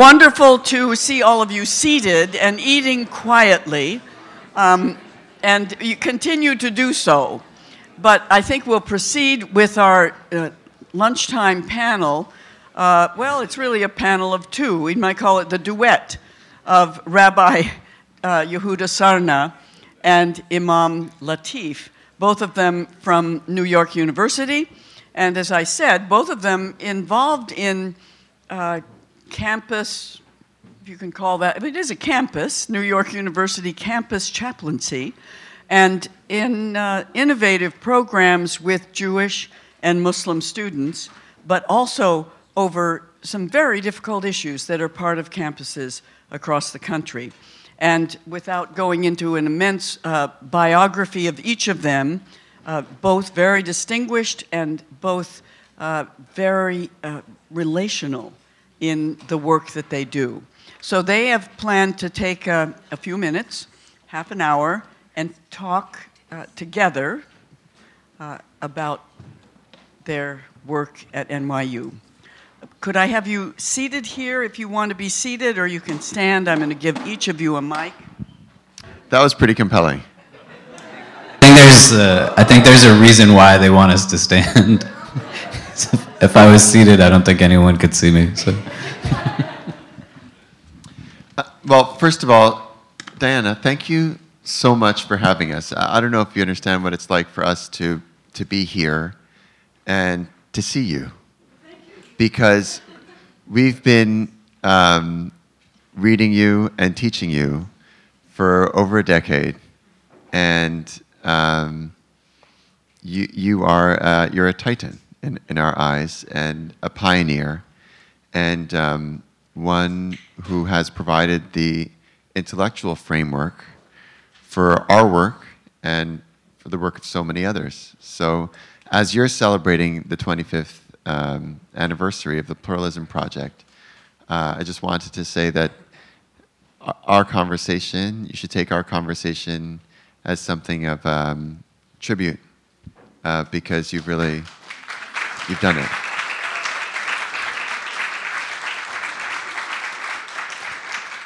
wonderful to see all of you seated and eating quietly, um, and you continue to do so. But I think we'll proceed with our uh, lunchtime panel. Uh, well, it's really a panel of two. We might call it the duet of Rabbi uh, Yehuda Sarna and Imam Latif, both of them from New York University. And as I said, both of them involved in uh, campus, if you can call that, it is a campus, New York University campus chaplaincy, and in uh, innovative programs with Jewish and Muslim students, but also over some very difficult issues that are part of campuses across the country. And without going into an immense uh, biography of each of them, uh, both very distinguished and both uh, very uh, relational in the work that they do. So they have planned to take a, a few minutes, half an hour, and talk uh, together uh, about their work at NYU. Could I have you seated here if you want to be seated, or you can stand? I'm going to give each of you a mic. That was pretty compelling. I think there's a, I think there's a reason why they want us to stand. if I was seated, I don't think anyone could see me. So. uh, well, first of all, Diana, thank you so much for having us. I don't know if you understand what it's like for us to to be here and to see you, because we've been um, reading you and teaching you for over a decade, and um, you you are uh, you're a titan in, in our eyes and a pioneer, and um, one who has provided the intellectual framework for our work and for the work of so many others. So, as you're celebrating the 25th um, anniversary of the Pluralism Project, uh, I just wanted to say that our conversation, you should take our conversation as something of um, tribute uh, because you've really You've done it.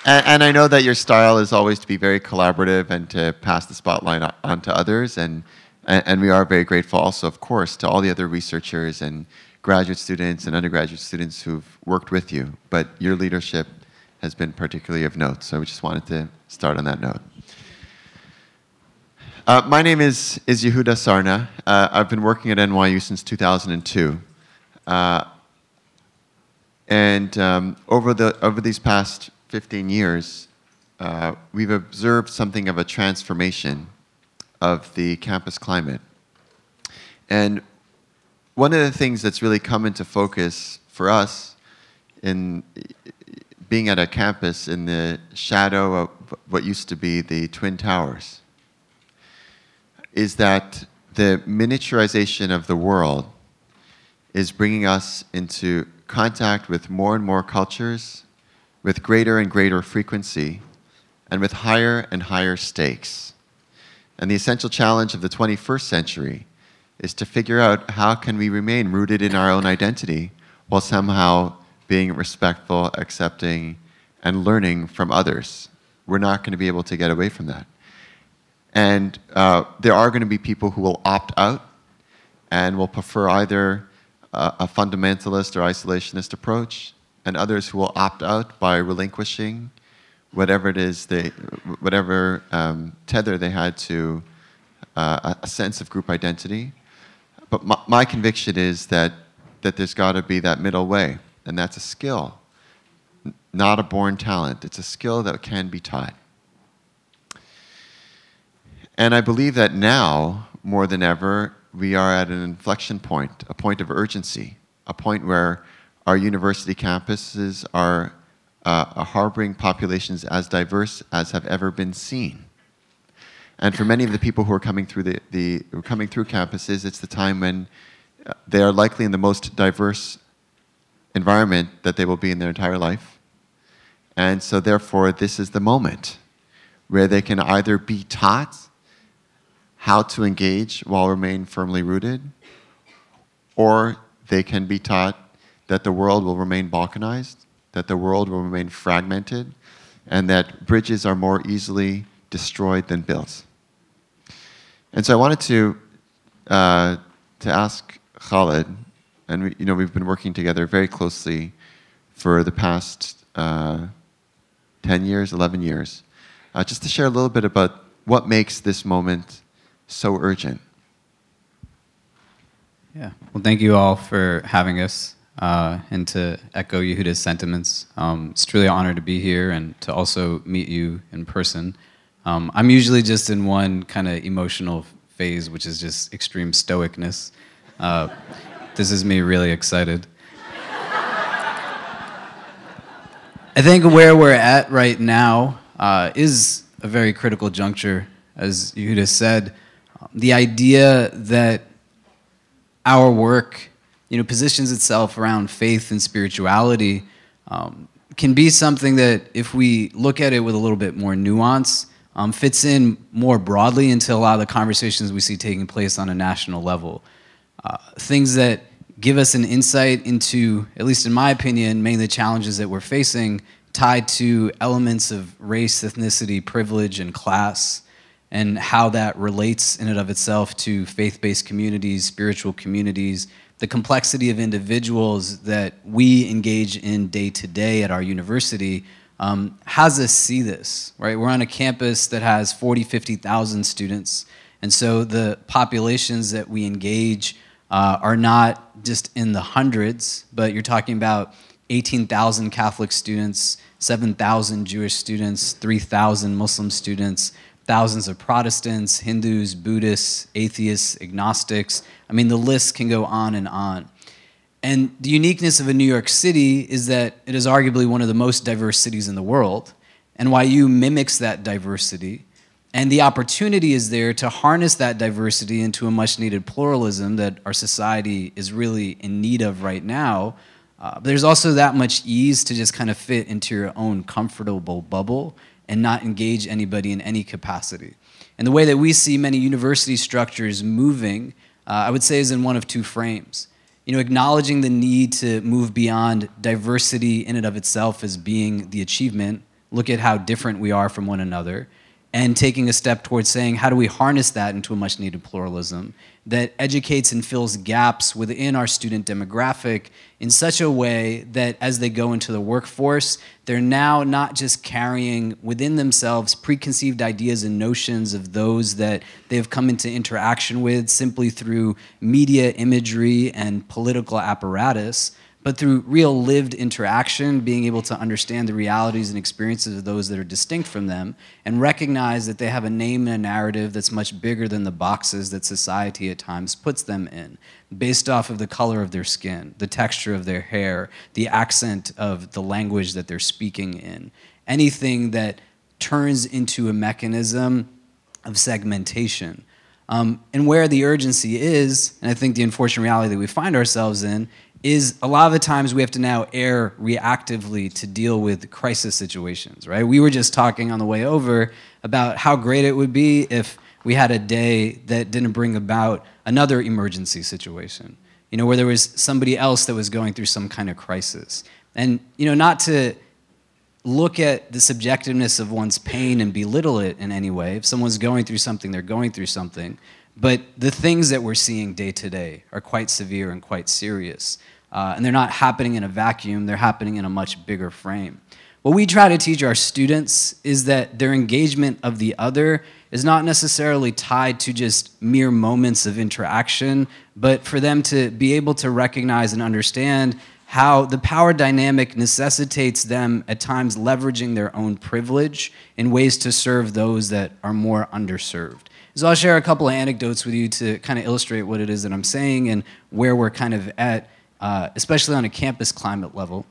And, and, I know that your style is always to be very collaborative and to pass the spotlight on to others. And, and we are very grateful also, of course, to all the other researchers and graduate students and undergraduate students who've worked with you. But your leadership has been particularly of note. So we just wanted to start on that note. Uh, my name is, is Yehuda Sarna. Uh, I've been working at NYU since 2002. Uh, and um, over, the, over these past 15 years, uh, we've observed something of a transformation of the campus climate. And one of the things that's really come into focus for us in being at a campus in the shadow of what used to be the Twin Towers is that the miniaturization of the world is bringing us into contact with more and more cultures, with greater and greater frequency, and with higher and higher stakes. And the essential challenge of the 21st century is to figure out how can we remain rooted in our own identity while somehow being respectful, accepting, and learning from others. We're not going to be able to get away from that. And uh, there are going to be people who will opt out and will prefer either a fundamentalist or isolationist approach, and others who will opt out by relinquishing whatever it is they, whatever um, tether they had to uh, a sense of group identity. But my, my conviction is that that there's got to be that middle way, and that's a skill, not a born talent. It's a skill that can be taught. And I believe that now, more than ever, we are at an inflection point, a point of urgency, a point where our university campuses are, uh, harboring populations as diverse as have ever been seen. And for many of the people who are coming through the, the coming through campuses, it's the time when uh, they are likely in the most diverse environment that they will be in their entire life. And so therefore, this is the moment where they can either be taught how to engage while remain firmly rooted, or they can be taught that the world will remain balkanized that the world will remain fragmented, and that bridges are more easily destroyed than built. And so I wanted to, uh, to ask Khalid, and we, you know, we've been working together very closely for the past uh, 10 years, 11 years, uh, just to share a little bit about what makes this moment so urgent. Yeah. Well, thank you all for having us. Uh, and to echo Yehuda's sentiments, um, it's truly an honor to be here and to also meet you in person. Um, I'm usually just in one kind of emotional phase, which is just extreme stoicness. Uh, this is me really excited. I think where we're at right now uh, is a very critical juncture, as Yehuda said. The idea that our work, you know, positions itself around faith and spirituality um, can be something that, if we look at it with a little bit more nuance, um, fits in more broadly into a lot of the conversations we see taking place on a national level. Uh, things that give us an insight into, at least in my opinion, many of the challenges that we're facing tied to elements of race, ethnicity, privilege, and class, and how that relates in and of itself to faith based communities, spiritual communities, the complexity of individuals that we engage in day to day at our university. Um, has us see this, right? We're on a campus that has 40, 50,000 students. And so the populations that we engage uh, are not just in the hundreds, but you're talking about 18,000 Catholic students, 7,000 Jewish students, 3,000 Muslim students, thousands of Protestants, Hindus, Buddhists, atheists, agnostics. I mean, the list can go on and on. And the uniqueness of a New York City is that it is arguably one of the most diverse cities in the world. NYU mimics that diversity. And the opportunity is there to harness that diversity into a much needed pluralism that our society is really in need of right now. Uh, but there's also that much ease to just kind of fit into your own comfortable bubble and not engage anybody in any capacity. And the way that we see many university structures moving, uh, I would say, is in one of two frames. You know, acknowledging the need to move beyond diversity in and of itself as being the achievement. Look at how different we are from one another and taking a step towards saying, how do we harness that into a much needed pluralism that educates and fills gaps within our student demographic in such a way that as they go into the workforce, they're now not just carrying within themselves preconceived ideas and notions of those that they've come into interaction with simply through media imagery and political apparatus but through real lived interaction, being able to understand the realities and experiences of those that are distinct from them, and recognize that they have a name and a narrative that's much bigger than the boxes that society at times puts them in, based off of the color of their skin, the texture of their hair, the accent of the language that they're speaking in. Anything that turns into a mechanism of segmentation. Um, and where the urgency is, and I think the unfortunate reality that we find ourselves in, is a lot of the times we have to now err reactively to deal with crisis situations, right? We were just talking on the way over about how great it would be if we had a day that didn't bring about another emergency situation, you know, where there was somebody else that was going through some kind of crisis. And, you know, not to look at the subjectiveness of one's pain and belittle it in any way. If someone's going through something, they're going through something. But the things that we're seeing day to day are quite severe and quite serious. Uh, and they're not happening in a vacuum, they're happening in a much bigger frame. What we try to teach our students is that their engagement of the other is not necessarily tied to just mere moments of interaction, but for them to be able to recognize and understand how the power dynamic necessitates them at times leveraging their own privilege in ways to serve those that are more underserved. So I'll share a couple of anecdotes with you to kind of illustrate what it is that I'm saying and where we're kind of at uh, especially on a campus climate level.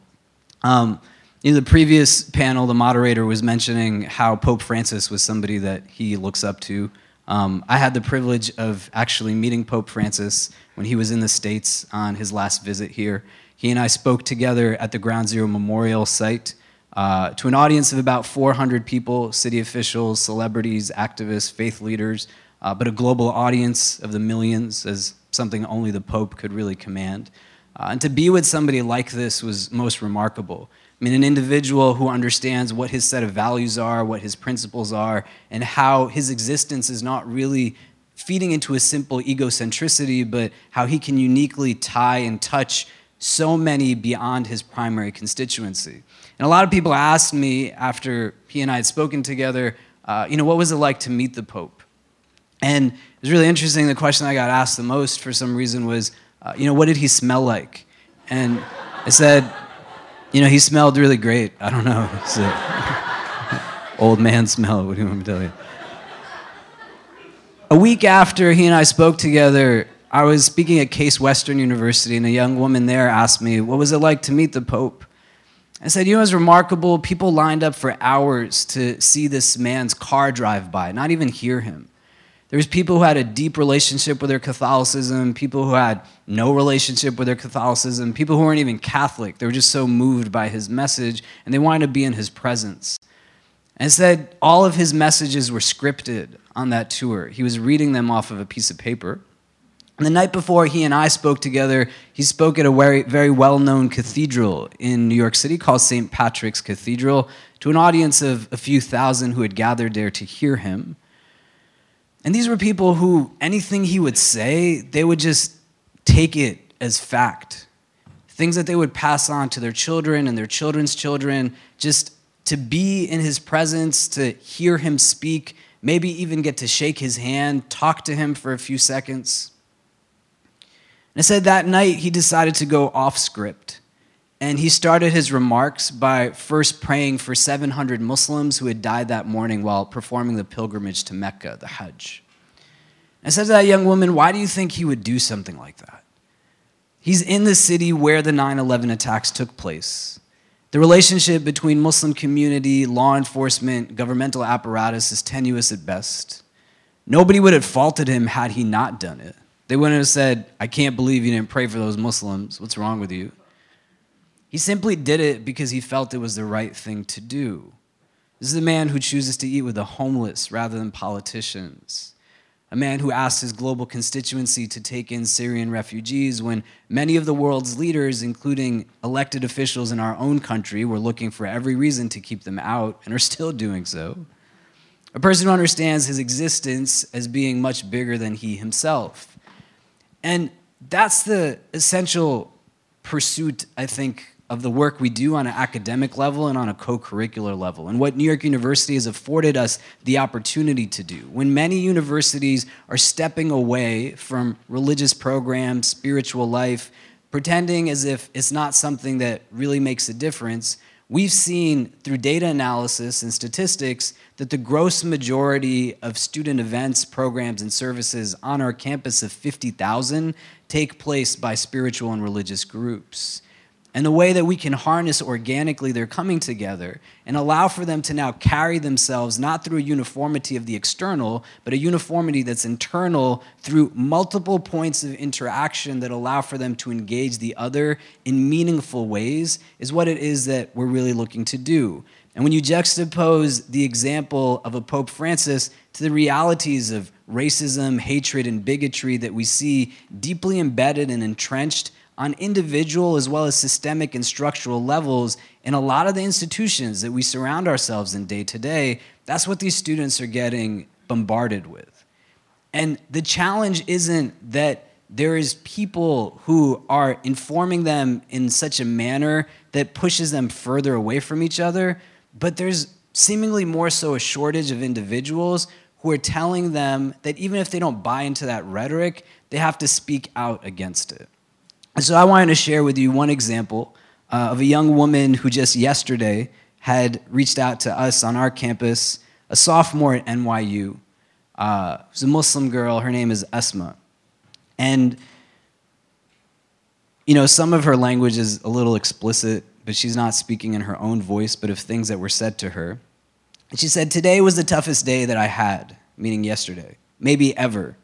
Um, in the previous panel, the moderator was mentioning how Pope Francis was somebody that he looks up to. Um, I had the privilege of actually meeting Pope Francis when he was in the States on his last visit here. He and I spoke together at the Ground Zero Memorial site uh, to an audience of about 400 people city officials, celebrities, activists, faith leaders, uh, but a global audience of the millions as something only the Pope could really command. Uh, and to be with somebody like this was most remarkable. I mean, an individual who understands what his set of values are, what his principles are, and how his existence is not really feeding into a simple egocentricity, but how he can uniquely tie and touch so many beyond his primary constituency. And a lot of people asked me after he and I had spoken together, uh, you know, what was it like to meet the Pope? And it was really interesting. The question I got asked the most for some reason was, uh, you know, what did he smell like? And I said, you know, he smelled really great. I don't know. Old man smell. What do you want me to tell you? A week after he and I spoke together, I was speaking at Case Western University, and a young woman there asked me, What was it like to meet the Pope? I said, You know, it was remarkable. People lined up for hours to see this man's car drive by, not even hear him. There was people who had a deep relationship with their Catholicism, people who had no relationship with their Catholicism, people who weren't even Catholic. They were just so moved by his message, and they wanted to be in his presence. And said all of his messages were scripted on that tour. He was reading them off of a piece of paper. And the night before he and I spoke together, he spoke at a very, very well known cathedral in New York City called St. Patrick's Cathedral to an audience of a few thousand who had gathered there to hear him. And these were people who anything he would say, they would just take it as fact. Things that they would pass on to their children and their children's children, just to be in his presence, to hear him speak, maybe even get to shake his hand, talk to him for a few seconds. And it said that night he decided to go off script. And he started his remarks by first praying for 700 Muslims who had died that morning while performing the pilgrimage to Mecca, the Hajj. I said to that young woman, Why do you think he would do something like that? He's in the city where the 9 11 attacks took place. The relationship between Muslim community, law enforcement, governmental apparatus is tenuous at best. Nobody would have faulted him had he not done it. They wouldn't have said, I can't believe you didn't pray for those Muslims. What's wrong with you? He simply did it because he felt it was the right thing to do. This is a man who chooses to eat with the homeless rather than politicians. A man who asks his global constituency to take in Syrian refugees when many of the world's leaders, including elected officials in our own country, were looking for every reason to keep them out and are still doing so. A person who understands his existence as being much bigger than he himself and that's the essential pursuit, I think, of the work we do on an academic level and on a co curricular level, and what New York University has afforded us the opportunity to do. When many universities are stepping away from religious programs, spiritual life, pretending as if it's not something that really makes a difference, we've seen through data analysis and statistics that the gross majority of student events, programs, and services on our campus of 50,000 take place by spiritual and religious groups and the way that we can harness organically their coming together and allow for them to now carry themselves not through a uniformity of the external, but a uniformity that's internal through multiple points of interaction that allow for them to engage the other in meaningful ways is what it is that we're really looking to do. And when you juxtapose the example of a Pope Francis to the realities of racism, hatred, and bigotry that we see deeply embedded and entrenched on individual as well as systemic and structural levels in a lot of the institutions that we surround ourselves in day to day, that's what these students are getting bombarded with. And the challenge isn't that there is people who are informing them in such a manner that pushes them further away from each other, but there's seemingly more so a shortage of individuals who are telling them that even if they don't buy into that rhetoric, they have to speak out against it. So I wanted to share with you one example uh, of a young woman who just yesterday had reached out to us on our campus, a sophomore at NYU. Uh, a Muslim girl. Her name is Esma. And, you know, some of her language is a little explicit, but she's not speaking in her own voice, but of things that were said to her. And she said, Today was the toughest day that I had, meaning yesterday, maybe ever.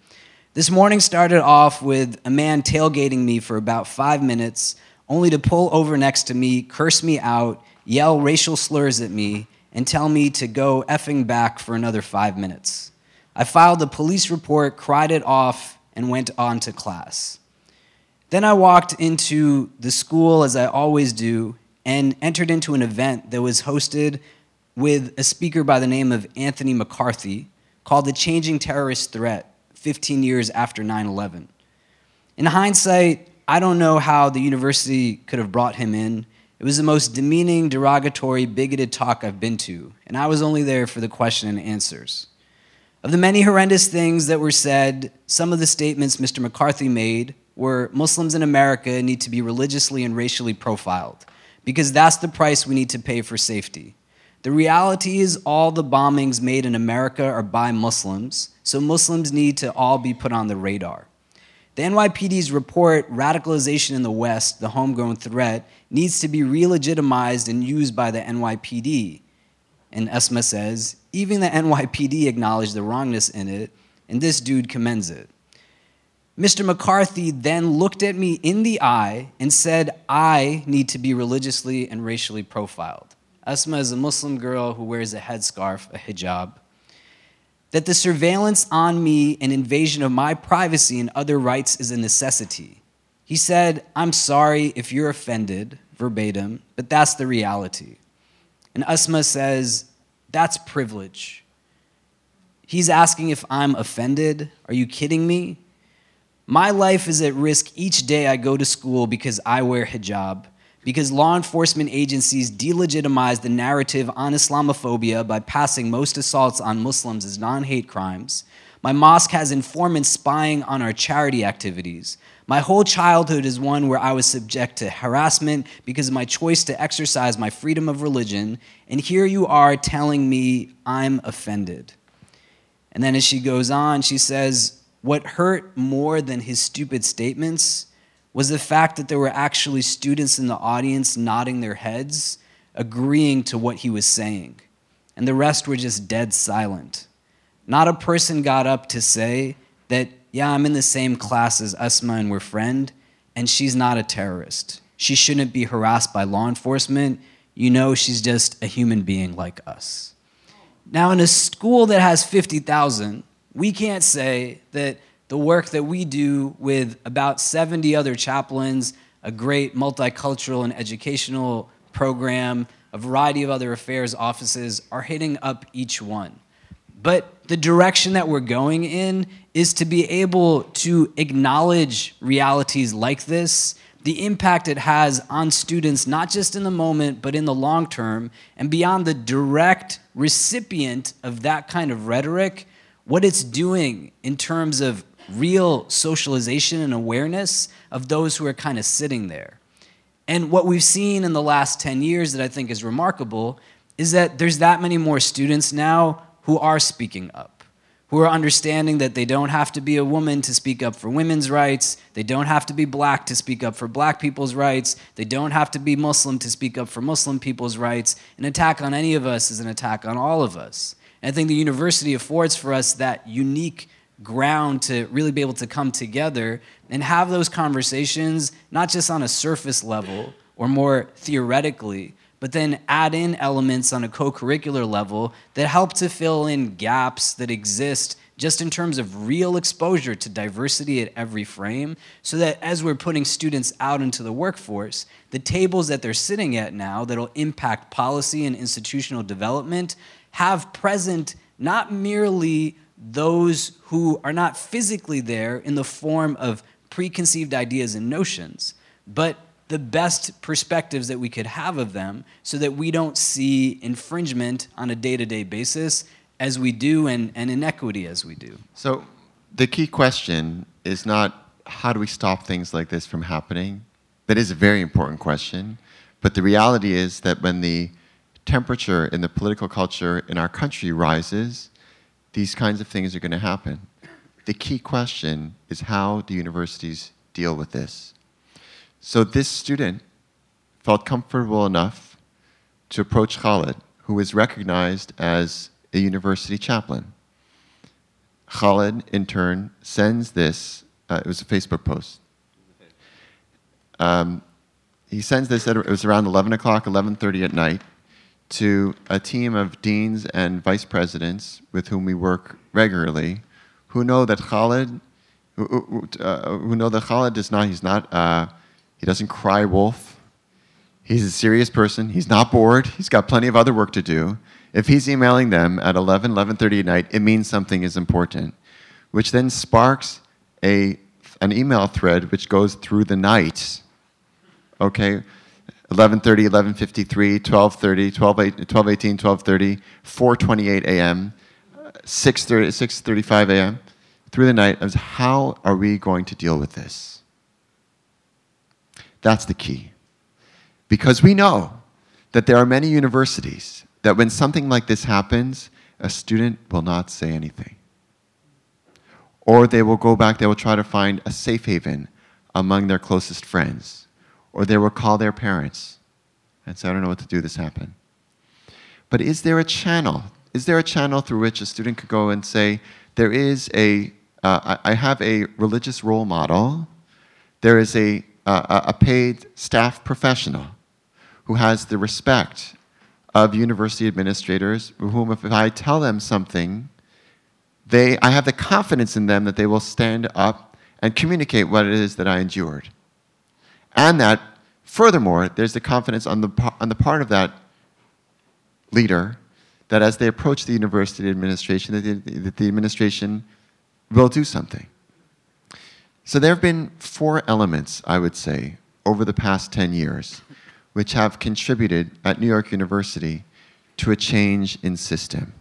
This morning started off with a man tailgating me for about five minutes, only to pull over next to me, curse me out, yell racial slurs at me, and tell me to go effing back for another five minutes. I filed a police report, cried it off, and went on to class. Then I walked into the school as I always do and entered into an event that was hosted with a speaker by the name of Anthony McCarthy called The Changing Terrorist Threat 15 years after 9 11. In hindsight, I don't know how the university could have brought him in. It was the most demeaning, derogatory, bigoted talk I've been to, and I was only there for the question and answers. Of the many horrendous things that were said, some of the statements Mr. McCarthy made were Muslims in America need to be religiously and racially profiled, because that's the price we need to pay for safety. The reality is, all the bombings made in America are by Muslims, so Muslims need to all be put on the radar. The NYPD's report, Radicalization in the West, the Homegrown Threat, needs to be re-legitimized and used by the NYPD. And Esma says, even the NYPD acknowledged the wrongness in it, and this dude commends it. Mr. McCarthy then looked at me in the eye and said, I need to be religiously and racially profiled. Esma is a Muslim girl who wears a headscarf, a hijab that the surveillance on me and invasion of my privacy and other rights is a necessity. He said, I'm sorry if you're offended, verbatim, but that's the reality. And Asma says, That's privilege. He's asking if I'm offended. Are you kidding me? My life is at risk each day I go to school because I wear hijab because law enforcement agencies delegitimize the narrative on Islamophobia by passing most assaults on Muslims as non hate crimes. My mosque has informants spying on our charity activities. My whole childhood is one where I was subject to harassment because of my choice to exercise my freedom of religion, and here you are telling me I'm offended. And then as she goes on, she says, What hurt more than his stupid statements was the fact that there were actually students in the audience nodding their heads, agreeing to what he was saying. And the rest were just dead silent. Not a person got up to say that, yeah, I'm in the same class as Asma and we're friend, and she's not a terrorist. She shouldn't be harassed by law enforcement. You know, she's just a human being like us. Now, in a school that has 50,000, we can't say that the work that we do with about 70 other chaplains, a great multicultural and educational program, a variety of other affairs offices are hitting up each one. But the direction that we're going in is to be able to acknowledge realities like this, the impact it has on students, not just in the moment, but in the long term, and beyond the direct recipient of that kind of rhetoric, what it's doing in terms of real socialization and awareness of those who are kind of sitting there. And what we've seen in the last 10 years that I think is remarkable is that there's that many more students now who are speaking up, who are understanding that they don't have to be a woman to speak up for women's rights, they don't have to be black to speak up for black people's rights, they don't have to be Muslim to speak up for Muslim people's rights. An attack on any of us is an attack on all of us. And I think the university affords for us that unique ground to really be able to come together and have those conversations, not just on a surface level or more theoretically, but then add in elements on a co curricular level that help to fill in gaps that exist just in terms of real exposure to diversity at every frame, so that as we're putting students out into the workforce, the tables that they're sitting at now that'll impact policy and institutional development have present not merely those who are not physically there in the form of preconceived ideas and notions, but the best perspectives that we could have of them so that we don't see infringement on a day to day basis as we do and, and inequity as we do. So, the key question is not how do we stop things like this from happening? That is a very important question. But the reality is that when the temperature in the political culture in our country rises, these kinds of things are going to happen. The key question is how the universities deal with this. So this student felt comfortable enough to approach Khalid, who is recognized as a university chaplain. Khalid, in turn, sends this, uh, it was a Facebook post. Um, he sends this, at, it was around 11 o'clock, 11.30 at night, to a team of deans and vice presidents with whom we work regularly who know that Khalid, who, uh, who know that Khalid is not, he's not, uh, he doesn't cry wolf. He's a serious person. He's not bored. He's got plenty of other work to do. If he's emailing them at 11, 11.30 at night, it means something is important, which then sparks a, an email thread which goes through the night. Okay? 11.30, 11.53, 12.30, 12.18, 12.30, 4.28 a.m., 6.30, 6.35 a.m., through the night is how are we going to deal with this? That's the key. Because we know that there are many universities that when something like this happens, a student will not say anything. Or they will go back, they will try to find a safe haven among their closest friends. Or they will call their parents and say, I don't know what to do, this happened. But is there a channel? Is there a channel through which a student could go and say, there is a, uh, I have a religious role model, there is a, uh, a paid staff professional who has the respect of university administrators, whom if I tell them something, they, I have the confidence in them that they will stand up and communicate what it is that I endured. And that, furthermore, there's the confidence on the, on the part of that leader that as they approach the university administration, that the, that the administration will do something. So there have been four elements, I would say, over the past 10 years, which have contributed at New York University to a change in system.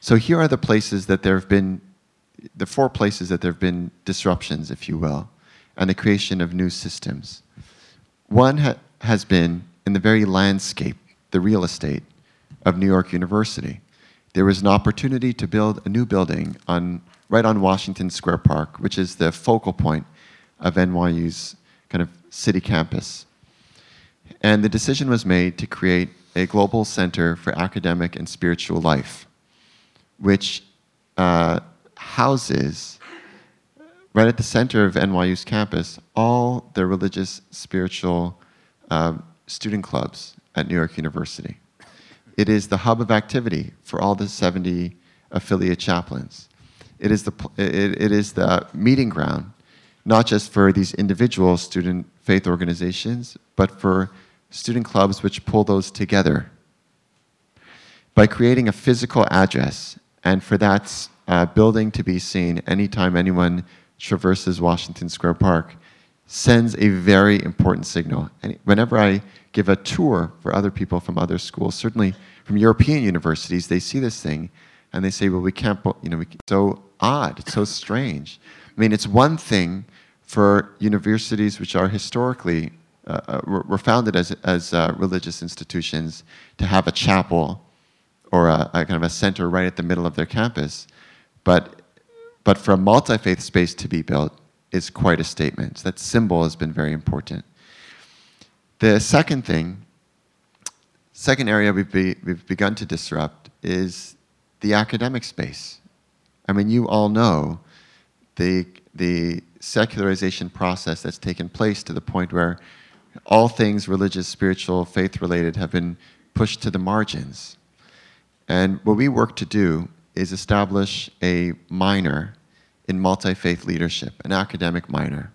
So here are the places that there have been, the four places that there have been disruptions, if you will, and the creation of new systems. One ha has been in the very landscape, the real estate of New York University. There was an opportunity to build a new building on right on Washington Square Park, which is the focal point of NYU's kind of city campus. And the decision was made to create a global center for academic and spiritual life, which uh, houses, right at the center of NYU's campus, all the religious, spiritual uh, student clubs at New York University. It is the hub of activity for all the 70 affiliate chaplains. It is the, it, it is the meeting ground, not just for these individual student faith organizations, but for student clubs which pull those together. By creating a physical address, and for that uh, building to be seen anytime anyone traverses Washington Square Park, sends a very important signal. And whenever I give a tour for other people from other schools, certainly from European universities, they see this thing and they say, well, we can't, you know, we, so odd, it's so strange. I mean, it's one thing for universities which are historically, uh, uh were founded as, as uh, religious institutions to have a chapel or a, a, kind of a center right at the middle of their campus. But, but for a multi-faith space to be built is quite a statement. So that symbol has been very important. The second thing, second area we've, be, we've begun to disrupt is the academic space. I mean, you all know the, the secularization process that's taken place to the point where all things religious, spiritual, faith related have been pushed to the margins. And what we work to do is establish a minor in multi faith leadership, an academic minor.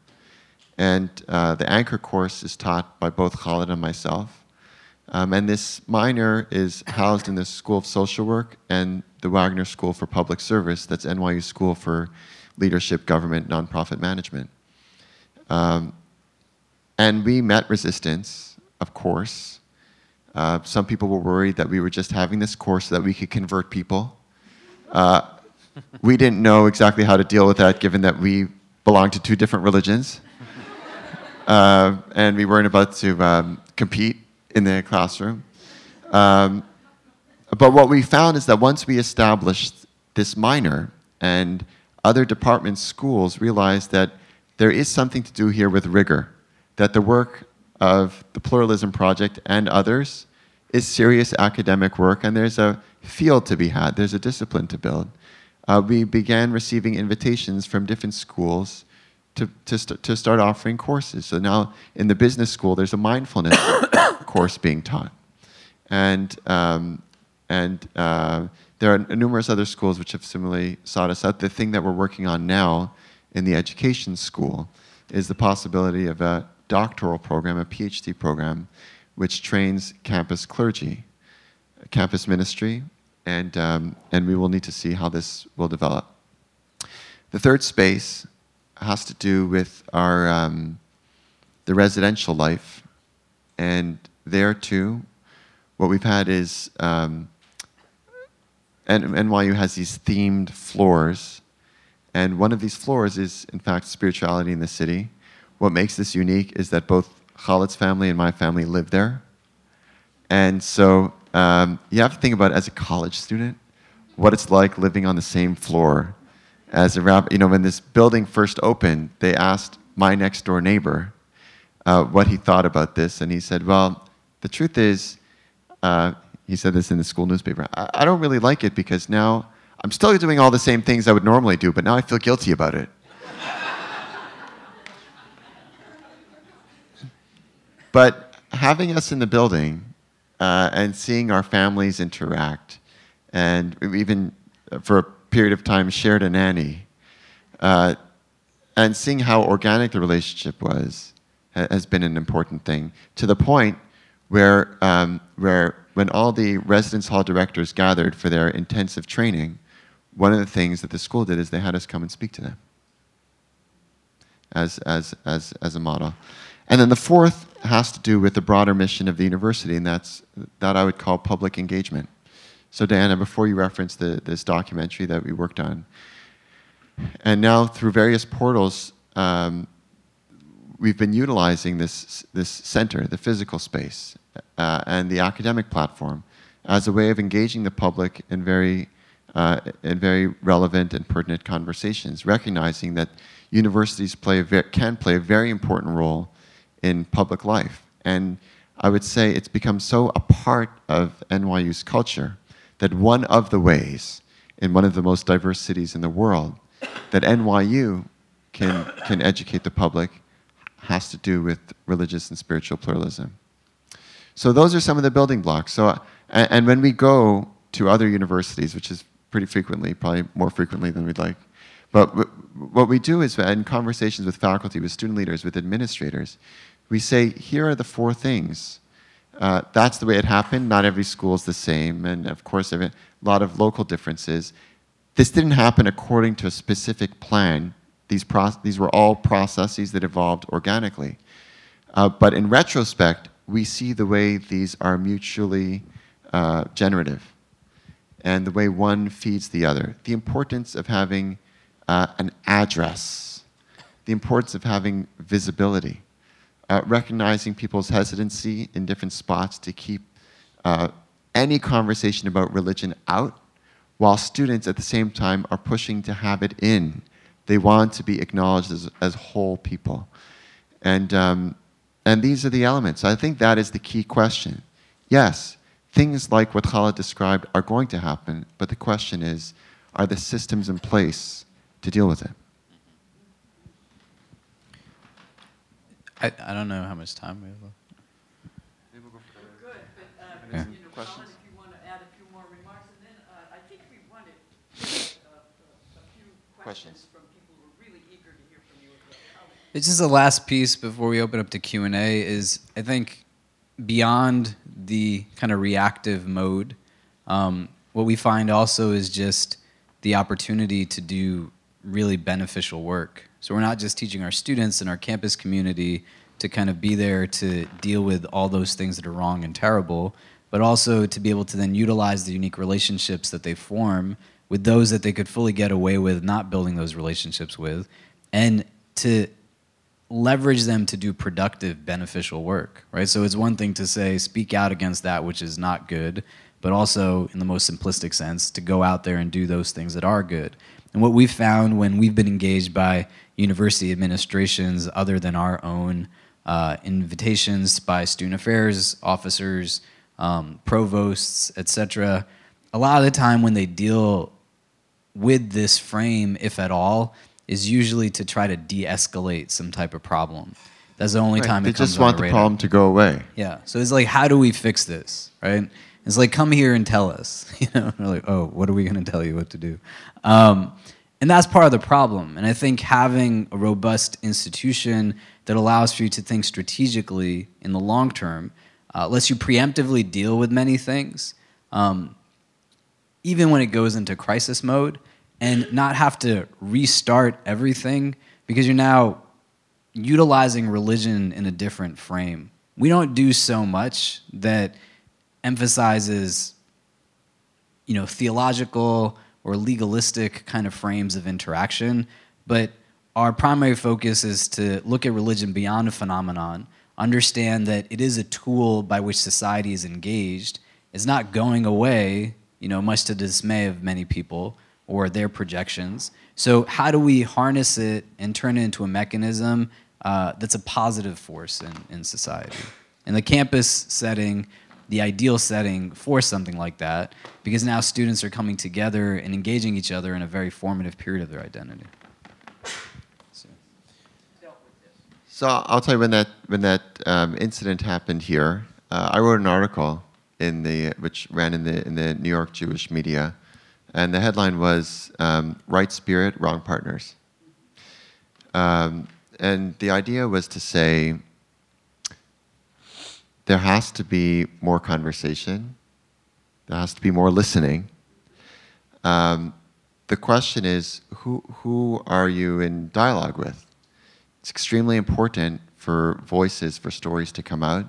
And uh, the anchor course is taught by both Khalid and myself. Um, and this minor is housed in the School of Social Work and the Wagner School for Public Service, that's NYU School for Leadership, Government, Nonprofit Management. Um, and we met resistance, of course. Uh, some people were worried that we were just having this course so that we could convert people. Uh, we didn't know exactly how to deal with that given that we belonged to two different religions. Uh, and we weren't about to um, compete in the classroom. Um, but what we found is that once we established this minor and other department schools realized that there is something to do here with rigor, that the work of the Pluralism Project and others is serious academic work, and there's a field to be had, there's a discipline to build. Uh, we began receiving invitations from different schools to, to, st to start offering courses. So now in the business school, there's a mindfulness course being taught. And, um, and uh, there are numerous other schools which have similarly sought us out. The thing that we're working on now in the education school is the possibility of a doctoral program, a PhD program, which trains campus clergy, campus ministry, and, um, and we will need to see how this will develop. The third space has to do with our, um, the residential life, and there too, what we've had is um, NYU has these themed floors, and one of these floors is, in fact, spirituality in the city. What makes this unique is that both Khalid's family and my family live there. And so um, you have to think about as a college student what it's like living on the same floor as a rabbi. You know, when this building first opened, they asked my next door neighbor uh, what he thought about this, and he said, "Well, the truth is, uh, he said this in the school newspaper. I, I don't really like it because now I'm still doing all the same things I would normally do, but now I feel guilty about it." but having us in the building uh, and seeing our families interact, and even for a period of time shared a nanny, uh, and seeing how organic the relationship was ha has been an important thing to the point where, um, where when all the residence hall directors gathered for their intensive training, one of the things that the school did is they had us come and speak to them as, as, as, as a model. And then the fourth has to do with the broader mission of the university, and that's that I would call public engagement. So Diana, before you referenced the, this documentary that we worked on, and now through various portals, um, we've been utilizing this, this center, the physical space, uh, and the academic platform as a way of engaging the public in very, uh, in very relevant and pertinent conversations, recognizing that universities play can play a very important role in public life. And I would say it's become so a part of NYU's culture that one of the ways in one of the most diverse cities in the world that NYU can, can educate the public has to do with religious and spiritual pluralism. So those are some of the building blocks. So, and, and when we go to other universities, which is pretty frequently, probably more frequently than we'd like, but what we do is in conversations with faculty, with student leaders, with administrators, we say, here are the four things. Uh, that's the way it happened. Not every school is the same, and of course, a lot of local differences. This didn't happen according to a specific plan. These, these were all processes that evolved organically. Uh, but in retrospect, we see the way these are mutually uh, generative and the way one feeds the other. The importance of having uh, an address, the importance of having visibility uh, recognizing people's hesitancy in different spots to keep uh, any conversation about religion out, while students at the same time are pushing to have it in. They want to be acknowledged as, as whole people. And, um, and these are the elements. I think that is the key question. Yes, things like what Khalid described are going to happen, but the question is, are the systems in place to deal with it? I, I don't know how much time we have left. Maybe we'll go for the Good, but, uh, yeah. you know, questions? if you want to add a few more remarks, and then uh, I think we wanted uh, a few questions, questions, from people who are really eager to hear from you. It's just the last piece before we open up to Q and A. Is I think beyond the kind of reactive mode, um, what we find also is just the opportunity to do really beneficial work. So we're not just teaching our students and our campus community to kind of be there to deal with all those things that are wrong and terrible, but also to be able to then utilize the unique relationships that they form with those that they could fully get away with not building those relationships with, and to leverage them to do productive, beneficial work, right? So it's one thing to say, speak out against that which is not good, but also, in the most simplistic sense, to go out there and do those things that are good. And what we've found when we've been engaged by university administrations other than our own uh, invitations by student affairs officers, um, provosts, etc. A lot of the time when they deal with this frame, if at all, is usually to try to de-escalate some type of problem. That's the only right. time they it comes just want the problem to go away. Yeah. So it's like, how do we fix this, right? It's like, come here and tell us. You know, we're like, oh, what are we going to tell you what to do? Um, And that's part of the problem. And I think having a robust institution that allows for you to think strategically in the long term uh, lets you preemptively deal with many things, um, even when it goes into crisis mode, and not have to restart everything because you're now utilizing religion in a different frame. We don't do so much that emphasizes, you know, theological or legalistic kind of frames of interaction, but our primary focus is to look at religion beyond a phenomenon, understand that it is a tool by which society is engaged. It's not going away, you know, much to the dismay of many people or their projections. So, how do we harness it and turn it into a mechanism uh, that's a positive force in, in society? In the campus setting, the ideal setting for something like that, because now students are coming together and engaging each other in a very formative period of their identity. So, so I'll tell you when that when that um, incident happened here. Uh, I wrote an article in the which ran in the in the New York Jewish media, and the headline was um, "Right Spirit, Wrong Partners." Um, and the idea was to say there has to be more conversation, there has to be more listening. Um, the question is who, who are you in dialogue with? It's extremely important for voices, for stories to come out.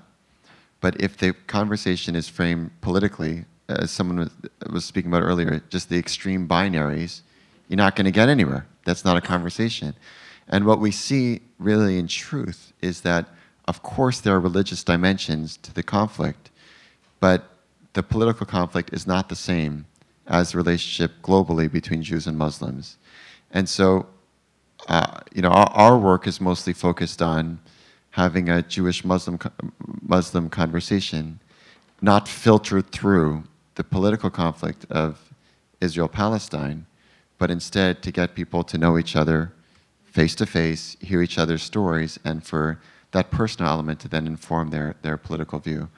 But if the conversation is framed politically, as someone was, was speaking about earlier, just the extreme binaries, you're not going to get anywhere. That's not a conversation. And what we see really in truth is that of course, there are religious dimensions to the conflict, but the political conflict is not the same as the relationship globally between Jews and Muslims. And so, uh, you know, our, our, work is mostly focused on having a Jewish-Muslim Muslim conversation, not filtered through the political conflict of Israel-Palestine, but instead to get people to know each other face to face, hear each other's stories, and for that personal element to then inform their, their political view.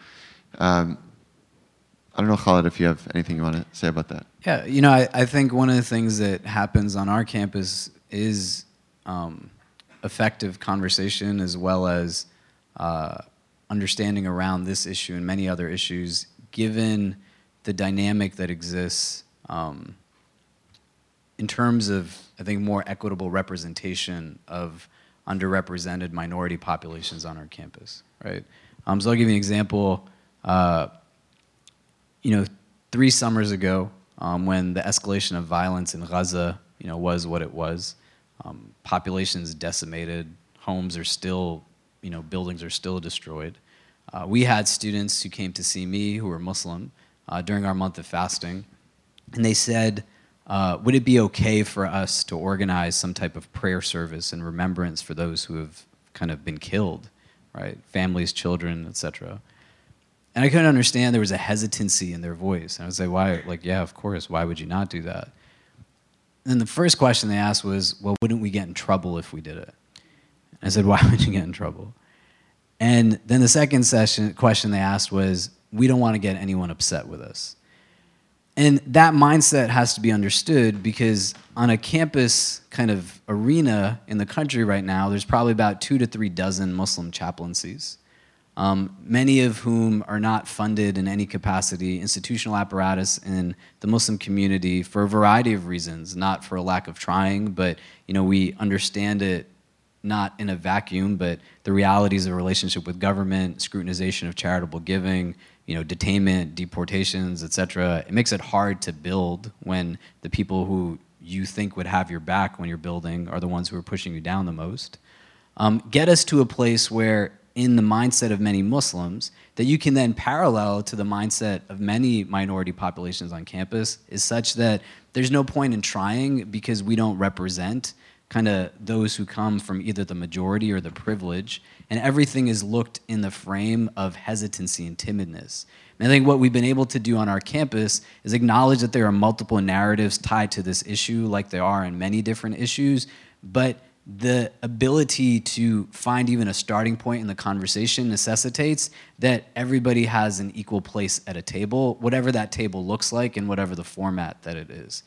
Um, I don't know, Khalid, if you have anything you want to say about that. Yeah, you know, I, I think one of the things that happens on our campus is um, effective conversation as well as uh, understanding around this issue and many other issues, given the dynamic that exists um, in terms of, I think, more equitable representation of underrepresented minority populations on our campus, right? Um, so I'll give you an example. Uh, you know, three summers ago, um, when the escalation of violence in Gaza, you know, was what it was, um, populations decimated, homes are still, you know, buildings are still destroyed. Uh, we had students who came to see me who were Muslim uh, during our month of fasting, and they said, uh, would it be okay for us to organize some type of prayer service and remembrance for those who have kind of been killed, right? Families, children, etc. And I couldn't understand there was a hesitancy in their voice. And I would say, why? Like, yeah, of course. Why would you not do that? And the first question they asked was, well, wouldn't we get in trouble if we did it? And I said, why would you get in trouble? And then the second session question they asked was, we don't want to get anyone upset with us. And that mindset has to be understood because on a campus kind of arena in the country right now, there's probably about two to three dozen Muslim chaplaincies, um, many of whom are not funded in any capacity, institutional apparatus in the Muslim community for a variety of reasons, not for a lack of trying, but you know, we understand it not in a vacuum, but the realities of relationship with government, scrutinization of charitable giving, you know, detainment, deportations, etc. It makes it hard to build when the people who you think would have your back when you're building are the ones who are pushing you down the most. Um, get us to a place where, in the mindset of many Muslims, that you can then parallel to the mindset of many minority populations on campus is such that there's no point in trying because we don't represent kind of those who come from either the majority or the privilege, and everything is looked in the frame of hesitancy and timidness. And I think what we've been able to do on our campus is acknowledge that there are multiple narratives tied to this issue, like there are in many different issues, but the ability to find even a starting point in the conversation necessitates that everybody has an equal place at a table, whatever that table looks like and whatever the format that it is.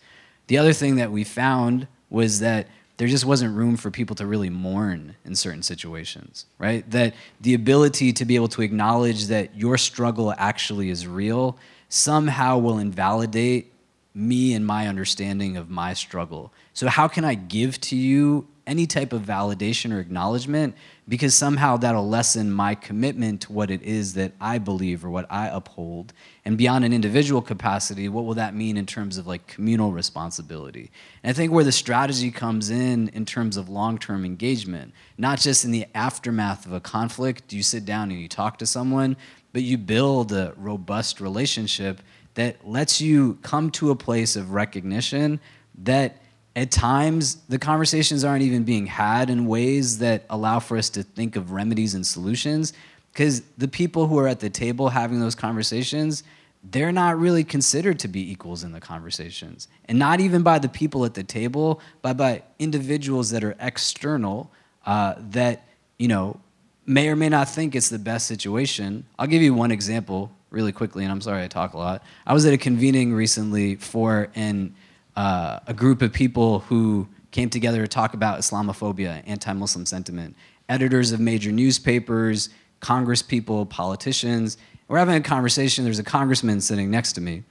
The other thing that we found was that there just wasn't room for people to really mourn in certain situations, right? That the ability to be able to acknowledge that your struggle actually is real somehow will invalidate me and my understanding of my struggle. So, how can I give to you any type of validation or acknowledgement because somehow that'll lessen my commitment to what it is that I believe or what I uphold. And beyond an individual capacity, what will that mean in terms of like communal responsibility? And I think where the strategy comes in in terms of long-term engagement, not just in the aftermath of a conflict, you sit down and you talk to someone, but you build a robust relationship that lets you come to a place of recognition that at times the conversations aren't even being had in ways that allow for us to think of remedies and solutions because the people who are at the table having those conversations they're not really considered to be equals in the conversations. And not even by the people at the table but by individuals that are external uh, that you know may or may not think it's the best situation. I'll give you one example really quickly and i'm sorry i talk a lot. I was at a convening recently for an a group of people who came together to talk about Islamophobia, anti Muslim sentiment, editors of major newspapers, Congress people, politicians. We're having a conversation. There's a congressman sitting next to me.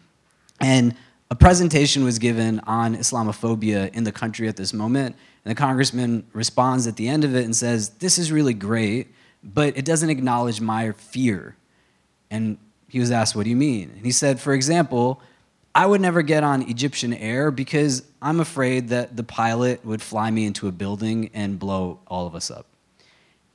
And a presentation was given on Islamophobia in the country at this moment. And the congressman responds at the end of it and says, This is really great, but it doesn't acknowledge my fear. And he was asked, What do you mean? And he said, For example, I would never get on Egyptian Air because I'm afraid that the pilot would fly me into a building and blow all of us up.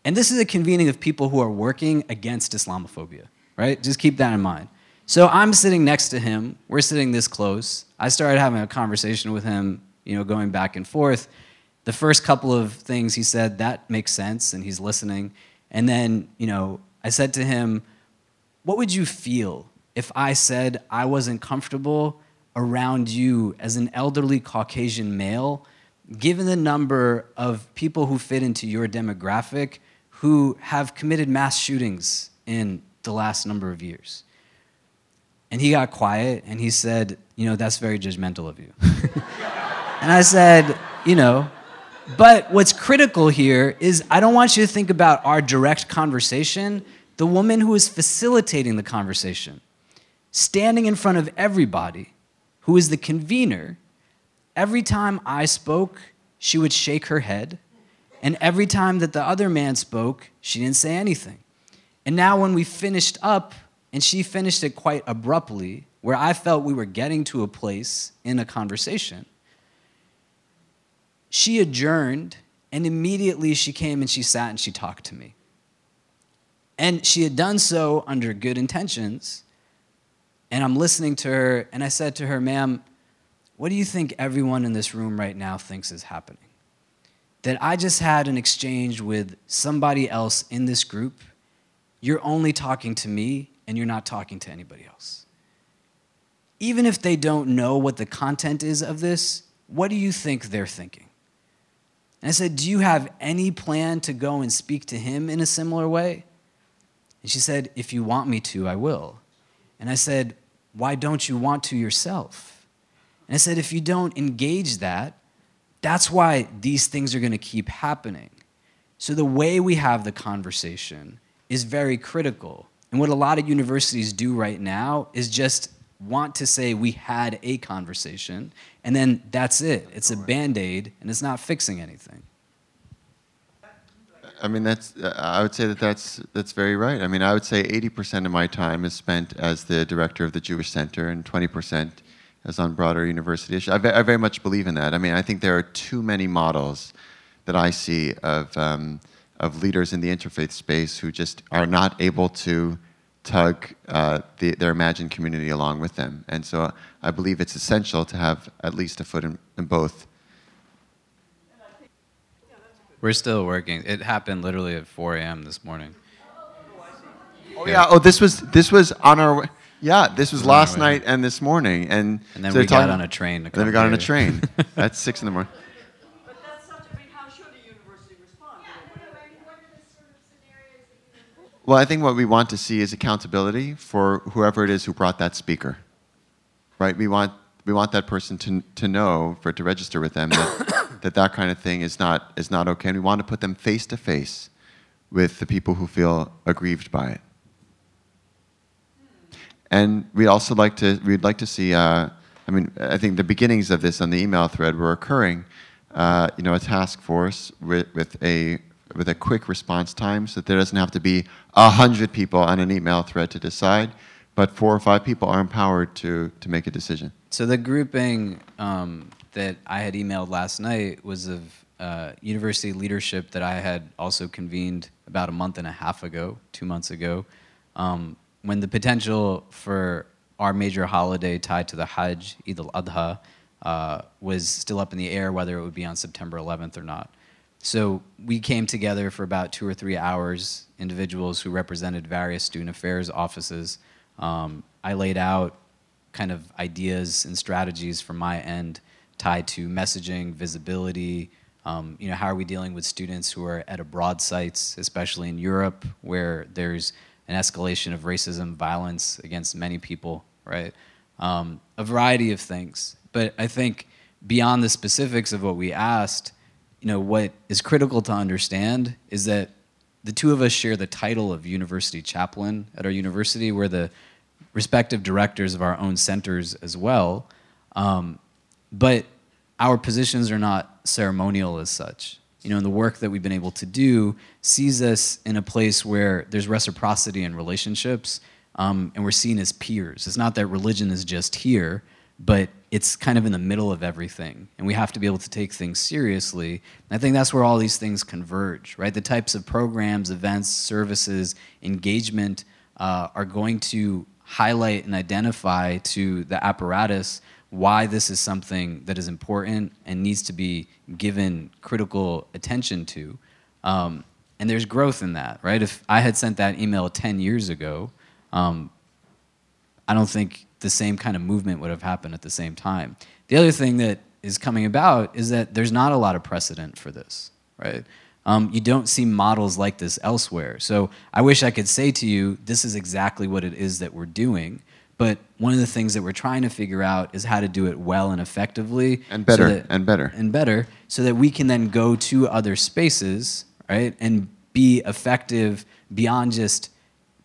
And this is a convening of people who are working against Islamophobia, right? Just keep that in mind. So I'm sitting next to him. We're sitting this close. I started having a conversation with him, you know, going back and forth. The first couple of things he said, that makes sense, and he's listening. And then, you know, I said to him, What would you feel if I said I wasn't comfortable around you as an elderly Caucasian male, given the number of people who fit into your demographic who have committed mass shootings in the last number of years? And he got quiet and he said, You know, that's very judgmental of you. and I said, You know, but what's critical here is I don't want you to think about our direct conversation, the woman who is facilitating the conversation standing in front of everybody, who is the convener, every time I spoke, she would shake her head. And every time that the other man spoke, she didn't say anything. And now, when we finished up, and she finished it quite abruptly, where I felt we were getting to a place in a conversation, she adjourned, and immediately she came and she sat and she talked to me. And she had done so under good intentions, and I'm listening to her, and I said to her, Ma'am, what do you think everyone in this room right now thinks is happening? That I just had an exchange with somebody else in this group. You're only talking to me, and you're not talking to anybody else. Even if they don't know what the content is of this, what do you think they're thinking? And I said, Do you have any plan to go and speak to him in a similar way? And she said, If you want me to, I will. And I said, why don't you want to yourself? And I said, if you don't engage that, that's why these things are going to keep happening. So the way we have the conversation is very critical. And what a lot of universities do right now is just want to say we had a conversation, and then that's it. It's a band aid, and it's not fixing anything. I mean, that's. I would say that that's that's very right. I mean, I would say 80% of my time is spent as the director of the Jewish Center, and 20% as on broader university issues. I, I, very much believe in that. I mean, I think there are too many models that I see of um, of leaders in the interfaith space who just are not able to tug uh, the, their imagined community along with them. And so, I believe it's essential to have at least a foot in, in both we're still working. It happened literally at 4 a.m. this morning. Oh yeah. Oh, this was this was on our. Yeah, this was last night and this morning, and and then so we got on a train. then we got on a train. That's six in the morning. But that's such. I mean, how should a university respond? Well, I think what we want to see is accountability for whoever it is who brought that speaker. Right? We want we want that person to to know for it to register with them that that that kind of thing is not, is not okay. And we want to put them face to face with the people who feel aggrieved by it. And we'd also like to, we'd like to see, uh, I mean, I think the beginnings of this on the email thread were occurring, uh, you know, a task force with, with, a, with a quick response time so that there doesn't have to be a hundred people on an email thread to decide, but four or five people are empowered to, to make a decision. So the grouping um, that I had emailed last night was of uh, university leadership that I had also convened about a month and a half ago, two months ago, um, when the potential for our major holiday tied to the Hajj, Eid al-Adha, uh, was still up in the air whether it would be on September 11th or not. So we came together for about two or three hours, individuals who represented various student affairs offices. Um, I laid out kind of ideas and strategies from my end tied to messaging, visibility, um, you know, how are we dealing with students who are at abroad sites, especially in Europe, where there's an escalation of racism, violence against many people, right? Um, a variety of things. But I think beyond the specifics of what we asked, you know, what is critical to understand is that the two of us share the title of university chaplain at our university. We're the respective directors of our own centers as well. Um, but our positions are not ceremonial as such you know, and the work that we've been able to do sees us in a place where there's reciprocity in relationships, um, and we're seen as peers. It's not that religion is just here, but it's kind of in the middle of everything, and we have to be able to take things seriously. And I think that's where all these things converge, right? The types of programs, events, services, engagement uh, are going to highlight and identify to the apparatus why this is something that is important and needs to be given critical attention to. Um, and there's growth in that, right? If I had sent that email 10 years ago, um, I don't think the same kind of movement would have happened at the same time. The other thing that is coming about is that there's not a lot of precedent for this, right? Um, you don't see models like this elsewhere. So I wish I could say to you, this is exactly what it is that we're doing. But one of the things that we're trying to figure out is how to do it well and effectively. And better, so that, and better. And better, so that we can then go to other spaces, right, and be effective beyond just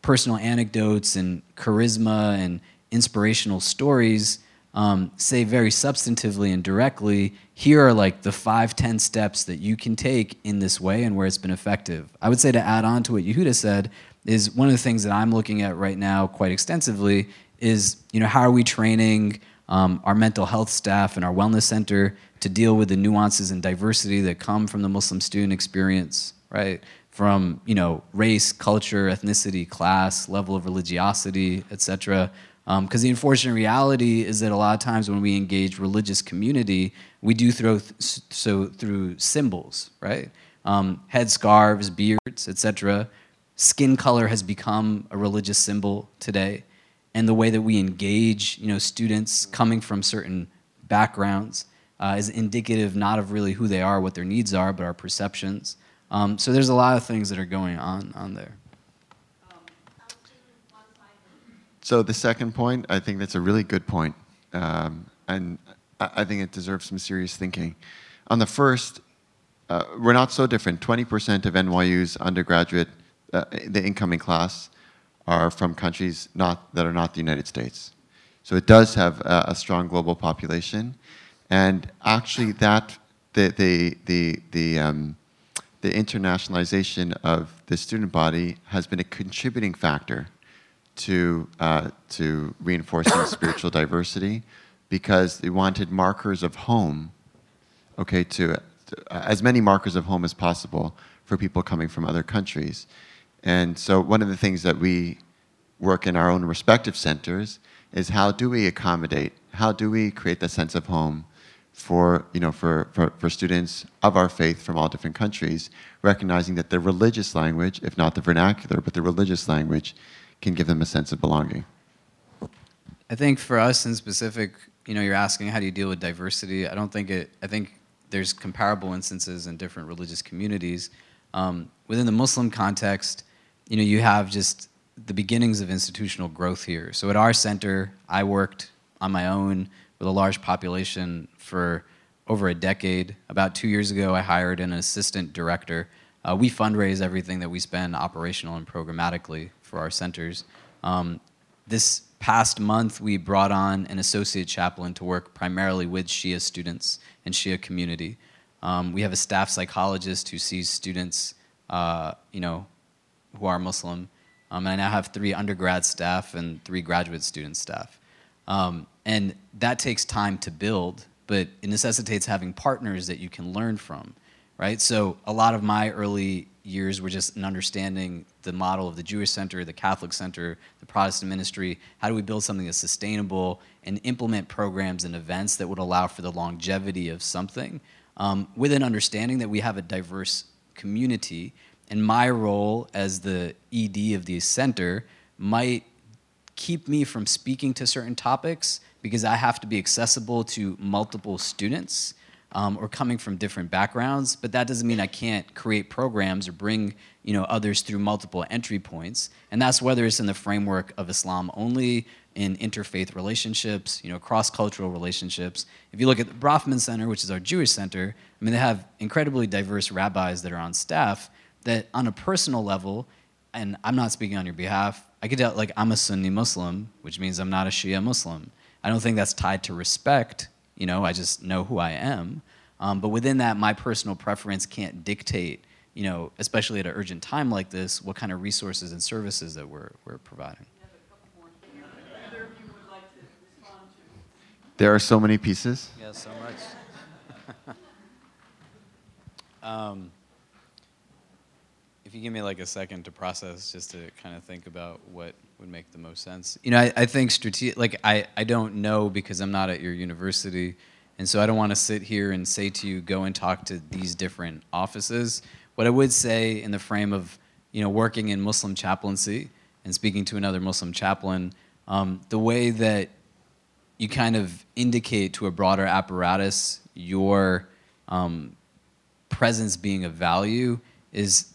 personal anecdotes and charisma and inspirational stories. Um, say very substantively and directly, here are like the five, ten steps that you can take in this way and where it's been effective. I would say to add on to what Yehuda said, is one of the things that I'm looking at right now quite extensively is you know how are we training um, our mental health staff and our wellness center to deal with the nuances and diversity that come from the Muslim student experience, right? From you know race, culture, ethnicity, class, level of religiosity, etc. Because um, the unfortunate reality is that a lot of times when we engage religious community, we do throw th so through symbols, right? Um, headscarves, beards, etc. Skin color has become a religious symbol today and the way that we engage, you know, students coming from certain backgrounds uh, is indicative not of really who they are, what their needs are, but our perceptions. Um, so there's a lot of things that are going on on there. So the second point, I think that's a really good point, um, and I think it deserves some serious thinking. On the first, uh, we're not so different. 20% of NYU's undergraduate, uh, the incoming class, are from countries not, that are not the United States. So it does have a, a strong global population. And actually that, the, the, the, the, um, the internationalization of the student body has been a contributing factor to, uh, to reinforcing spiritual diversity because they wanted markers of home, okay, to, to, as many markers of home as possible for people coming from other countries. And so one of the things that we work in our own respective centers is how do we accommodate, how do we create that sense of home for, you know, for, for, for students of our faith from all different countries, recognizing that the religious language, if not the vernacular, but the religious language, can give them a sense of belonging. I think for us in specific, you know, you're asking how do you deal with diversity. I don't think it, I think there's comparable instances in different religious communities. Um, within the Muslim context, you know, you have just the beginnings of institutional growth here. So at our center, I worked on my own with a large population for over a decade. About two years ago, I hired an assistant director. Uh, we fundraise everything that we spend operational and programmatically for our centers. Um, this past month, we brought on an associate chaplain to work primarily with Shia students and Shia community. Um, we have a staff psychologist who sees students, uh, you know, who are Muslim. Um, and I now have three undergrad staff and three graduate student staff. Um, and that takes time to build, but it necessitates having partners that you can learn from, right? So a lot of my early years were just in understanding the model of the Jewish center, the Catholic center, the Protestant ministry. How do we build something that's sustainable and implement programs and events that would allow for the longevity of something um, with an understanding that we have a diverse community. And my role as the ED of the center might keep me from speaking to certain topics because I have to be accessible to multiple students um, or coming from different backgrounds. But that doesn't mean I can't create programs or bring you know others through multiple entry points. And that's whether it's in the framework of Islam only, in interfaith relationships, you know, cross-cultural relationships. If you look at the Bronfman Center, which is our Jewish center, I mean, they have incredibly diverse rabbis that are on staff that on a personal level, and I'm not speaking on your behalf, I could tell, like, I'm a Sunni Muslim, which means I'm not a Shia Muslim. I don't think that's tied to respect, you know, I just know who I am. Um, but within that, my personal preference can't dictate, you know, especially at an urgent time like this, what kind of resources and services that we're, we're providing. There are so many pieces. Yeah, so much. um, if you give me like a second to process, just to kind of think about what would make the most sense. You know, I, I think strategic. Like I, I don't know because I'm not at your university, and so I don't want to sit here and say to you, go and talk to these different offices. What I would say in the frame of you know working in Muslim chaplaincy and speaking to another Muslim chaplain, um, the way that you kind of indicate to a broader apparatus your um, presence being of value is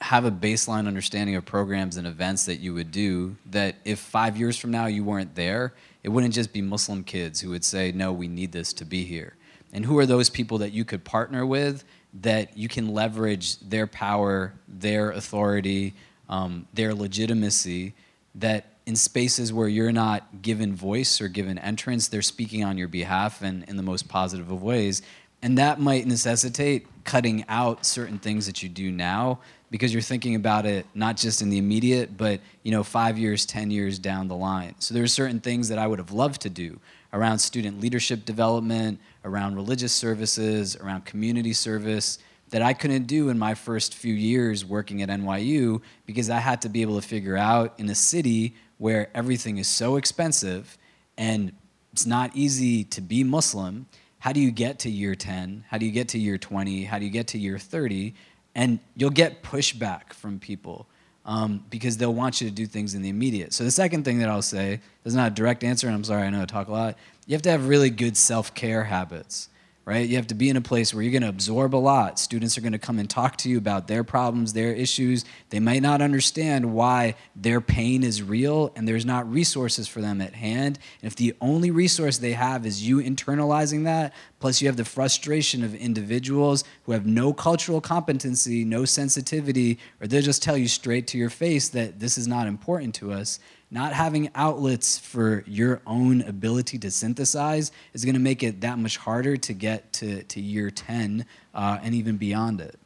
have a baseline understanding of programs and events that you would do that if five years from now you weren't there it wouldn't just be muslim kids who would say no we need this to be here and who are those people that you could partner with that you can leverage their power their authority um, their legitimacy that in spaces where you're not given voice or given entrance, they're speaking on your behalf and in the most positive of ways. And that might necessitate cutting out certain things that you do now because you're thinking about it not just in the immediate, but you know, five years, ten years down the line. So there are certain things that I would have loved to do around student leadership development, around religious services, around community service that I couldn't do in my first few years working at NYU because I had to be able to figure out in a city where everything is so expensive and it's not easy to be Muslim. How do you get to year 10? How do you get to year 20? How do you get to year 30? And you'll get pushback from people um, because they'll want you to do things in the immediate. So, the second thing that I'll say, is not a direct answer, and I'm sorry, I know I talk a lot. You have to have really good self care habits right? You have to be in a place where you're going to absorb a lot. Students are going to come and talk to you about their problems, their issues. They might not understand why their pain is real and there's not resources for them at hand. And if the only resource they have is you internalizing that, plus you have the frustration of individuals who have no cultural competency, no sensitivity, or they'll just tell you straight to your face that this is not important to us not having outlets for your own ability to synthesize is going to make it that much harder to get to, to year 10 uh, and even beyond it.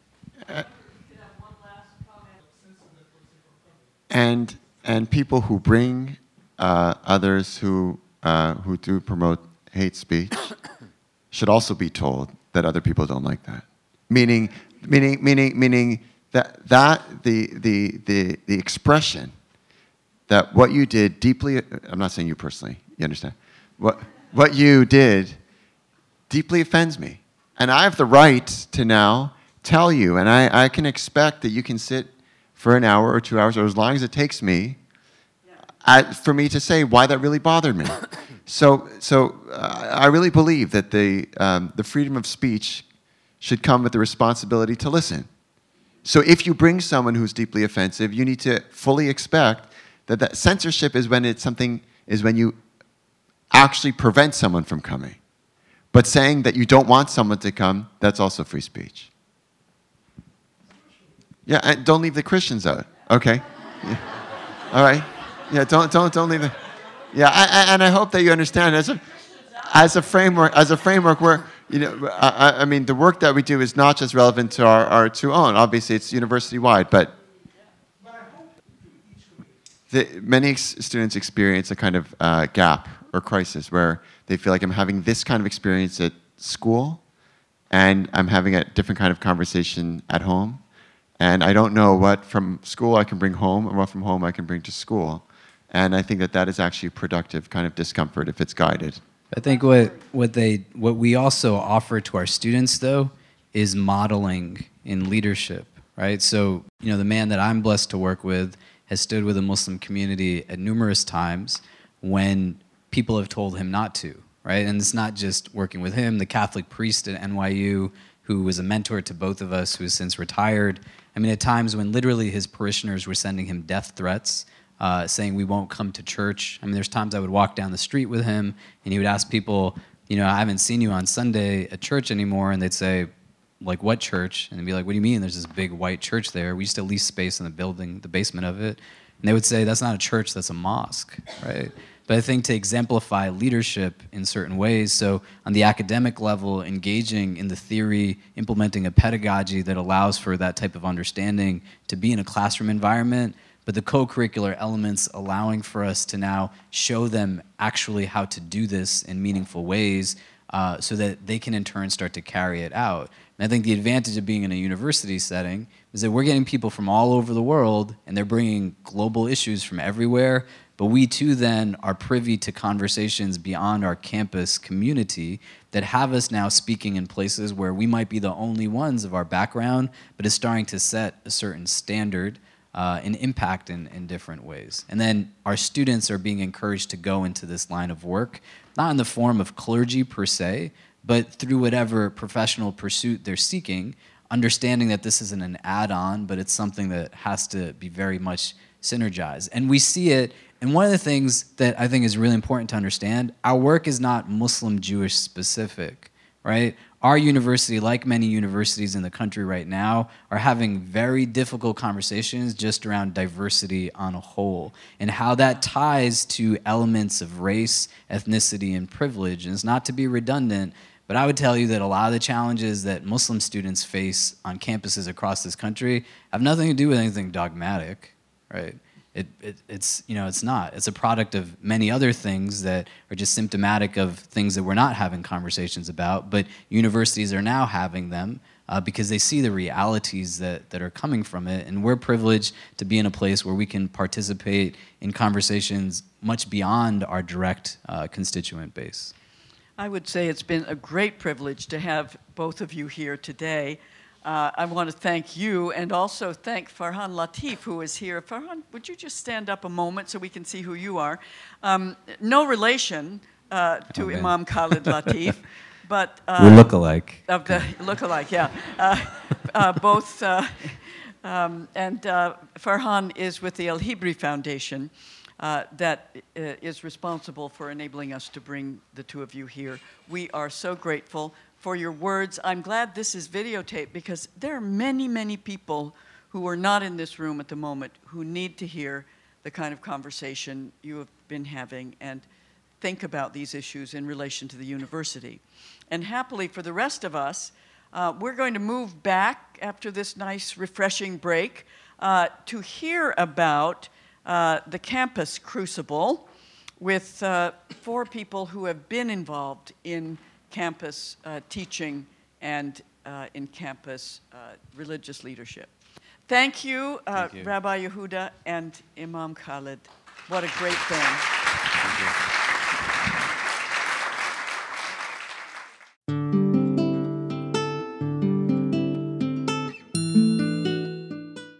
and, and people who bring uh, others who, uh, who do promote hate speech should also be told that other people don't like that. Meaning, meaning, meaning, meaning that, that the, the, the, the expression that what you did deeply, I'm not saying you personally, you understand? What, what you did deeply offends me. And I have the right to now tell you, and I, I can expect that you can sit for an hour or two hours, or as long as it takes me, for me to say why that really bothered me. so so uh, I really believe that the, um, the freedom of speech should come with the responsibility to listen. So if you bring someone who's deeply offensive, you need to fully expect that, that censorship is when it's something is when you actually prevent someone from coming. But saying that you don't want someone to come, that's also free speech. Yeah, and don't leave the Christians out. Okay. Yeah. All right. Yeah, don't don't don't leave the. Yeah, I, I, and I hope that you understand as a as a framework as a framework where you know I, I mean the work that we do is not just relevant to our, our to own. Obviously, it's university wide, but the, many ex- students experience a kind of uh, gap or crisis where they feel like I'm having this kind of experience at school, and I'm having a different kind of conversation at home and I don't know what from school I can bring home and what from home I can bring to school. And I think that that is actually a productive kind of discomfort if it's guided. I think what, what, they, what we also offer to our students, though, is modeling in leadership, right? So, you know, the man that I'm blessed to work with has stood with the Muslim community at numerous times when people have told him not to, right? And it's not just working with him, the Catholic priest at NYU, who was a mentor to both of us, who has since retired, I mean, at times when literally his parishioners were sending him death threats, uh, saying, We won't come to church. I mean, there's times I would walk down the street with him and he would ask people, You know, I haven't seen you on Sunday at church anymore. And they'd say, like what church? And be like, what do you mean? There's this big white church there. We used to lease space in the building, the basement of it. And they would say, that's not a church, that's a mosque, right? But I think to exemplify leadership in certain ways, so on the academic level, engaging in the theory, implementing a pedagogy that allows for that type of understanding to be in a classroom environment, but the co-curricular elements allowing for us to now show them actually how to do this in meaningful ways uh, so that they can in turn start to carry it out. And I think the advantage of being in a university setting is that we're getting people from all over the world and they're bringing global issues from everywhere but we too then are privy to conversations beyond our campus community that have us now speaking in places where we might be the only ones of our background, but is starting to set a certain standard uh, and impact in, in different ways. And then our students are being encouraged to go into this line of work, not in the form of clergy per se, but through whatever professional pursuit they're seeking, understanding that this isn't an add on, but it's something that has to be very much synergized. And we see it and one of the things that I think is really important to understand, our work is not Muslim Jewish specific, right? Our university, like many universities in the country right now, are having very difficult conversations just around diversity on a whole and how that ties to elements of race, ethnicity, and privilege. And it's not to be redundant, but I would tell you that a lot of the challenges that Muslim students face on campuses across this country have nothing to do with anything dogmatic, right? It, it, it's you know it's not. It's a product of many other things that are just symptomatic of things that we're not having conversations about but universities are now having them uh, because they see the realities that, that are coming from it. And we're privileged to be in a place where we can participate in conversations much beyond our direct uh, constituent base i would say it's been a great privilege to have both of you here today uh, I want to thank you and also thank Farhan Latif, who is here. Farhan, would you just stand up a moment so we can see who you are? Um, no relation uh, to oh, Imam Khalid Latif, but uh, we look alike. Of the look alike, yeah. Uh, uh, both, uh, um, and Farhan is with the El Hibri Foundation. That is responsible for enabling us to bring the two of you here. We are so grateful for your words. I'm glad this is videotaped because there are many, many people who are not in this room at the moment who need to hear the kind of conversation you have been having and think about these issues in relation to the university. And happily for the rest of us, uh, we're going to move back after this nice, refreshing break uh, to hear about uh, the campus crucible with uh, four people who have been involved in campus uh, teaching and uh, in campus uh, religious leadership. Thank you, uh, Thank you, Rabbi Yehuda and Imam Khalid. What a great thing.